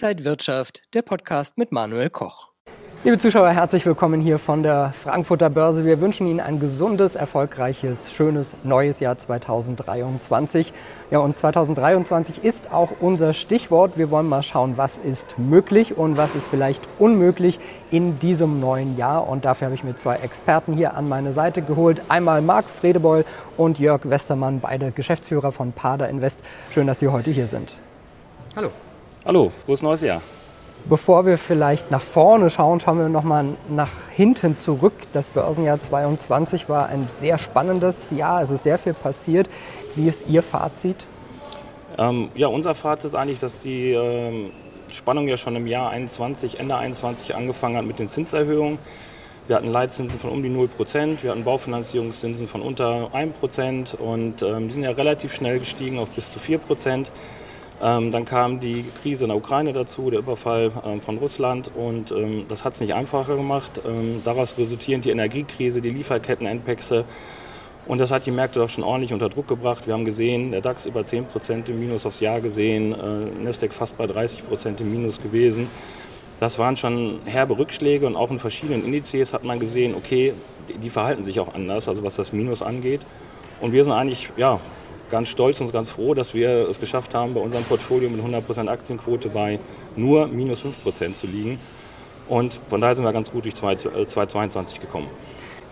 Inside Wirtschaft, der Podcast mit Manuel Koch. Liebe Zuschauer, herzlich willkommen hier von der Frankfurter Börse. Wir wünschen Ihnen ein gesundes, erfolgreiches, schönes neues Jahr 2023. Ja, und 2023 ist auch unser Stichwort. Wir wollen mal schauen, was ist möglich und was ist vielleicht unmöglich in diesem neuen Jahr. Und dafür habe ich mir zwei Experten hier an meine Seite geholt. Einmal Marc Fredebeul und Jörg Westermann, beide Geschäftsführer von Pada Invest. Schön, dass Sie heute hier sind. Hallo. Hallo, frohes neues Jahr. Bevor wir vielleicht nach vorne schauen, schauen wir nochmal nach hinten zurück. Das Börsenjahr 2022 war ein sehr spannendes Jahr. Es ist sehr viel passiert. Wie ist Ihr Fazit? Ähm, ja, unser Fazit ist eigentlich, dass die ähm, Spannung ja schon im Jahr 21, Ende 21 angefangen hat mit den Zinserhöhungen. Wir hatten Leitzinsen von um die 0 Prozent, wir hatten Baufinanzierungszinsen von unter 1 Prozent und ähm, die sind ja relativ schnell gestiegen auf bis zu 4 Prozent. Ähm, dann kam die Krise in der Ukraine dazu, der Überfall ähm, von Russland und ähm, das hat es nicht einfacher gemacht. Ähm, daraus resultierend die Energiekrise, die Lieferkettenendpäxe und das hat die Märkte doch schon ordentlich unter Druck gebracht. Wir haben gesehen, der DAX über 10 Prozent im Minus aufs Jahr gesehen, äh, Nasdaq fast bei 30 Prozent im Minus gewesen. Das waren schon herbe Rückschläge und auch in verschiedenen Indizes hat man gesehen, okay, die verhalten sich auch anders, also was das Minus angeht. Und wir sind eigentlich ja, ganz stolz und ganz froh, dass wir es geschafft haben, bei unserem Portfolio mit 100% Aktienquote bei nur minus 5% zu liegen. Und von daher sind wir ganz gut durch 2022 äh, gekommen.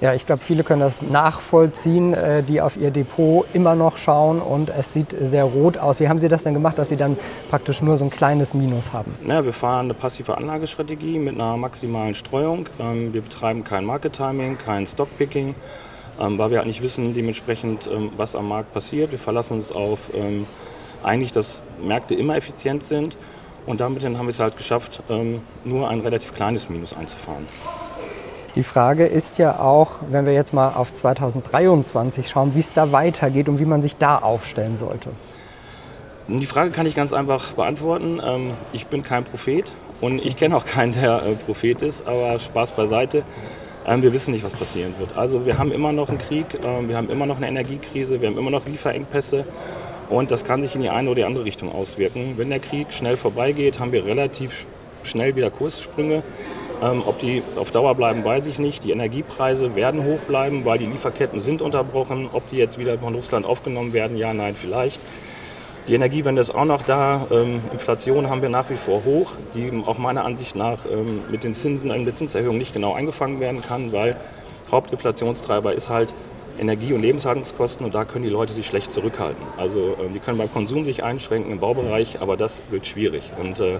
Ja, ich glaube, viele können das nachvollziehen, äh, die auf ihr Depot immer noch schauen und es sieht sehr rot aus. Wie haben Sie das denn gemacht, dass Sie dann praktisch nur so ein kleines Minus haben? Ja, wir fahren eine passive Anlagestrategie mit einer maximalen Streuung. Ähm, wir betreiben kein Market Timing, kein Stockpicking ähm, weil wir halt nicht wissen dementsprechend, ähm, was am Markt passiert. Wir verlassen uns auf ähm, eigentlich, dass Märkte immer effizient sind und damit haben wir es halt geschafft, ähm, nur ein relativ kleines Minus einzufahren. Die Frage ist ja auch, wenn wir jetzt mal auf 2023 schauen, wie es da weitergeht und wie man sich da aufstellen sollte. Die Frage kann ich ganz einfach beantworten. Ähm, ich bin kein Prophet und ich kenne auch keinen, der äh, Prophet ist, aber Spaß beiseite. Ähm, wir wissen nicht, was passieren wird. Also wir haben immer noch einen Krieg, ähm, wir haben immer noch eine Energiekrise, wir haben immer noch Lieferengpässe und das kann sich in die eine oder die andere Richtung auswirken. Wenn der Krieg schnell vorbeigeht, haben wir relativ schnell wieder Kurssprünge. Ähm, ob die auf Dauer bleiben, weiß ich nicht. Die Energiepreise werden hoch bleiben, weil die Lieferketten sind unterbrochen. Ob die jetzt wieder von Russland aufgenommen werden, ja, nein, vielleicht. Die Energiewende ist auch noch da. Ähm, Inflation haben wir nach wie vor hoch, die auch meiner Ansicht nach ähm, mit den Zinsen, mit Zinserhöhungen nicht genau eingefangen werden kann, weil Hauptinflationstreiber ist halt Energie- und Lebenshaltungskosten und da können die Leute sich schlecht zurückhalten. Also äh, die können beim Konsum sich einschränken im Baubereich, aber das wird schwierig. Und äh,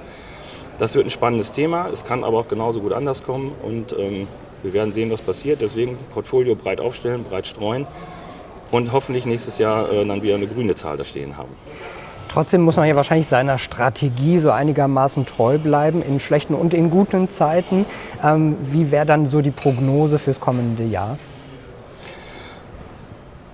das wird ein spannendes Thema. Es kann aber auch genauso gut anders kommen und ähm, wir werden sehen, was passiert. Deswegen Portfolio breit aufstellen, breit streuen und hoffentlich nächstes Jahr äh, dann wieder eine grüne Zahl da stehen haben. Trotzdem muss man ja wahrscheinlich seiner Strategie so einigermaßen treu bleiben, in schlechten und in guten Zeiten. Ähm, wie wäre dann so die Prognose fürs kommende Jahr?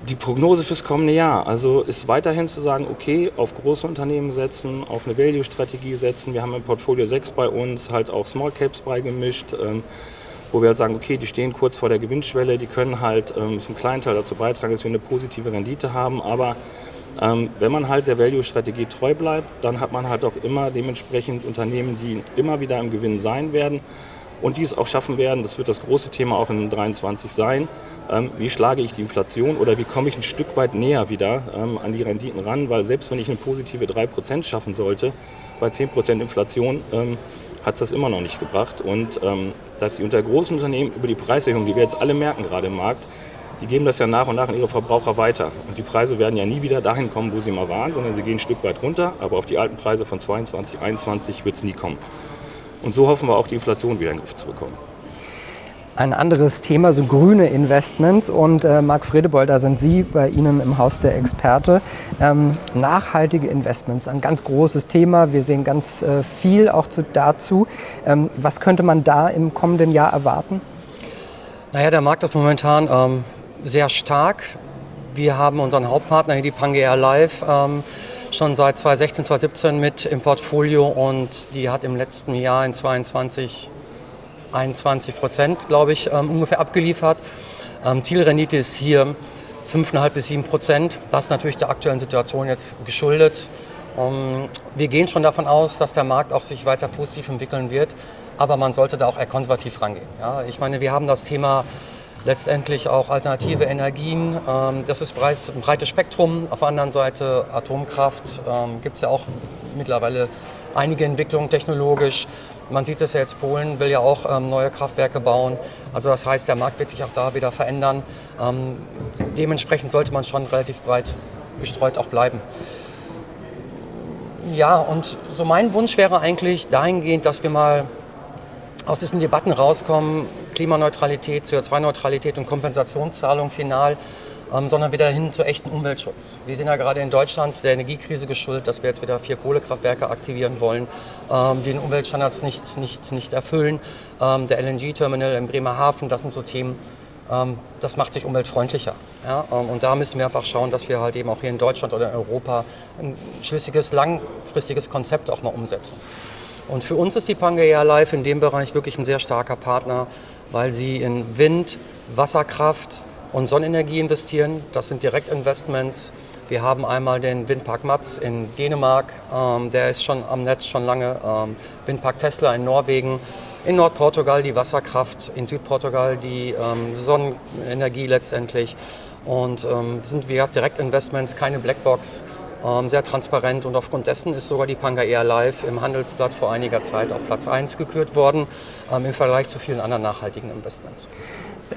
Die Prognose fürs kommende Jahr, also ist weiterhin zu sagen, okay, auf große Unternehmen setzen, auf eine Value-Strategie setzen. Wir haben im Portfolio 6 bei uns halt auch Small Caps beigemischt, ähm, wo wir halt sagen, okay, die stehen kurz vor der Gewinnschwelle, die können halt ähm, zum kleinen Teil dazu beitragen, dass wir eine positive Rendite haben, aber ähm, wenn man halt der Value-Strategie treu bleibt, dann hat man halt auch immer dementsprechend Unternehmen, die immer wieder im Gewinn sein werden und die es auch schaffen werden. Das wird das große Thema auch in 2023 sein. Ähm, wie schlage ich die Inflation oder wie komme ich ein Stück weit näher wieder ähm, an die Renditen ran? Weil selbst wenn ich eine positive 3% schaffen sollte, bei 10% Inflation ähm, hat es das immer noch nicht gebracht. Und ähm, dass die unter großen Unternehmen über die Preiserhöhung, die wir jetzt alle merken gerade im Markt, die geben das ja nach und nach an ihre Verbraucher weiter. Und die Preise werden ja nie wieder dahin kommen, wo sie mal waren, sondern sie gehen ein Stück weit runter. Aber auf die alten Preise von 22, 21 wird es nie kommen. Und so hoffen wir auch, die Inflation wieder in den Griff zu bekommen. Ein anderes Thema, so grüne Investments. Und äh, Marc Fredebold, da sind Sie bei Ihnen im Haus der Experte. Ähm, nachhaltige Investments, ein ganz großes Thema. Wir sehen ganz äh, viel auch zu, dazu. Ähm, was könnte man da im kommenden Jahr erwarten? Naja, der Markt ist momentan ähm, sehr stark. Wir haben unseren Hauptpartner hier, die Pangea Live, ähm, schon seit 2016, 2017 mit im Portfolio und die hat im letzten Jahr in 22 21 Prozent, glaube ich, ähm, ungefähr abgeliefert. Ähm, Zielrendite ist hier 5,5 bis 7 Prozent. Das ist natürlich der aktuellen Situation jetzt geschuldet. Um, wir gehen schon davon aus, dass der Markt auch sich weiter positiv entwickeln wird, aber man sollte da auch eher konservativ rangehen. Ja, ich meine, wir haben das Thema letztendlich auch alternative Energien. Ähm, das ist bereits ein breites Spektrum. Auf der anderen Seite Atomkraft ähm, gibt es ja auch mittlerweile einige Entwicklungen technologisch. Man sieht es ja jetzt, Polen will ja auch ähm, neue Kraftwerke bauen. Also das heißt, der Markt wird sich auch da wieder verändern. Dementsprechend sollte man schon relativ breit gestreut auch bleiben. Ja, und so mein Wunsch wäre eigentlich dahingehend, dass wir mal aus diesen Debatten rauskommen, Klimaneutralität, CO2-Neutralität und Kompensationszahlung final, ähm, sondern wieder hin zu echten Umweltschutz. Wir sehen ja gerade in Deutschland der Energiekrise geschuldet, dass wir jetzt wieder vier Kohlekraftwerke aktivieren wollen, ähm, die den Umweltstandards nicht, nicht, nicht erfüllen. Ähm, der LNG-Terminal in Bremerhaven, das sind so Themen, ähm, das macht sich umweltfreundlicher. Ja? Ähm, und da müssen wir einfach schauen, dass wir halt eben auch hier in Deutschland oder in Europa ein schlüssiges, langfristiges Konzept auch mal umsetzen. Und für uns ist die Pangea Live in dem Bereich wirklich ein sehr starker Partner, weil sie in Wind, Wasserkraft und Sonnenenergie investieren. Das sind Direktinvestments. Wir haben einmal den Windpark Matz in Dänemark, ähm, der ist schon am Netz schon lange. Ähm, Windpark Tesla in Norwegen, in Nordportugal die Wasserkraft, in Südportugal die ähm, Sonnenenergie letztendlich. Und ähm, sind wir Direktinvestments, keine Blackbox sehr transparent und aufgrund dessen ist sogar die Panga Air Live im Handelsblatt vor einiger Zeit auf Platz 1 gekürt worden ähm, im Vergleich zu vielen anderen nachhaltigen Investments.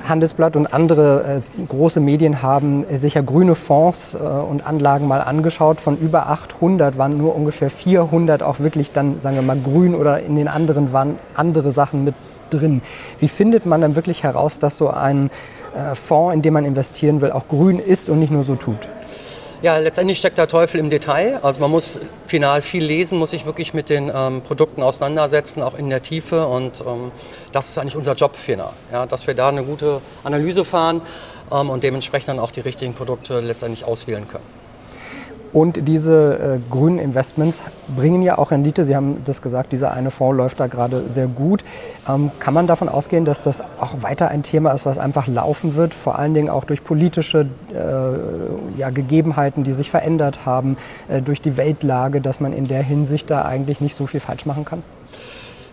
Handelsblatt und andere äh, große Medien haben sich ja grüne Fonds äh, und Anlagen mal angeschaut. Von über 800 waren nur ungefähr 400 auch wirklich dann, sagen wir mal, grün oder in den anderen waren andere Sachen mit drin. Wie findet man dann wirklich heraus, dass so ein äh, Fonds, in den man investieren will, auch grün ist und nicht nur so tut? Ja, letztendlich steckt der Teufel im Detail. Also man muss final viel lesen, muss sich wirklich mit den ähm, Produkten auseinandersetzen, auch in der Tiefe. Und ähm, das ist eigentlich unser Job final, ja, dass wir da eine gute Analyse fahren ähm, und dementsprechend dann auch die richtigen Produkte letztendlich auswählen können. Und diese äh, grünen Investments bringen ja auch Rendite. Sie haben das gesagt, dieser eine Fonds läuft da gerade sehr gut. Ähm, kann man davon ausgehen, dass das auch weiter ein Thema ist, was einfach laufen wird, vor allen Dingen auch durch politische äh, ja, Gegebenheiten, die sich verändert haben, äh, durch die Weltlage, dass man in der Hinsicht da eigentlich nicht so viel falsch machen kann?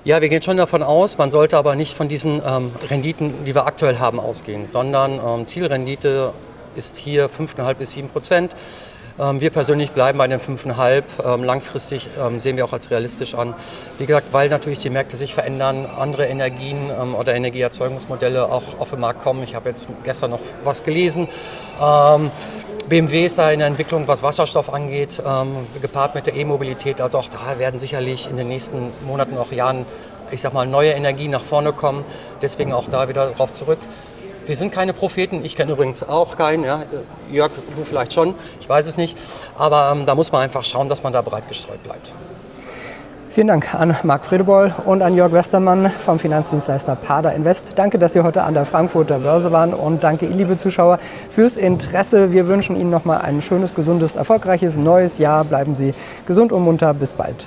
Ja, wir gehen schon davon aus, man sollte aber nicht von diesen ähm, Renditen, die wir aktuell haben, ausgehen, sondern ähm, Zielrendite ist hier 5,5 bis 7 Prozent. Ähm, wir persönlich bleiben bei den 5,5. Ähm, langfristig ähm, sehen wir auch als realistisch an. Wie gesagt, weil natürlich die Märkte sich verändern, andere Energien oder Energieerzeugungsmodelle auch auf den Markt kommen. Ich habe jetzt gestern noch was gelesen. BMW ist da in der Entwicklung, was Wasserstoff angeht, gepaart mit der E-Mobilität. Also auch da werden sicherlich in den nächsten Monaten, auch Jahren, ich sag mal, neue Energien nach vorne kommen. Deswegen auch da wieder darauf zurück. Wir sind keine Propheten. Ich kenne übrigens auch keinen. Ja. Jörg, du vielleicht schon. Ich weiß es nicht. Aber ähm, da muss man einfach schauen, dass man da breit gestreut bleibt. Vielen Dank an Marc Fredebeul und an Jörg Westermann vom Finanzdienstleister Pada Invest. Danke, dass Sie heute an der Frankfurter Börse waren und danke Ihnen, liebe Zuschauer, fürs Interesse. Wir wünschen Ihnen nochmal ein schönes, gesundes, erfolgreiches neues Jahr. Bleiben Sie gesund und munter. Bis bald.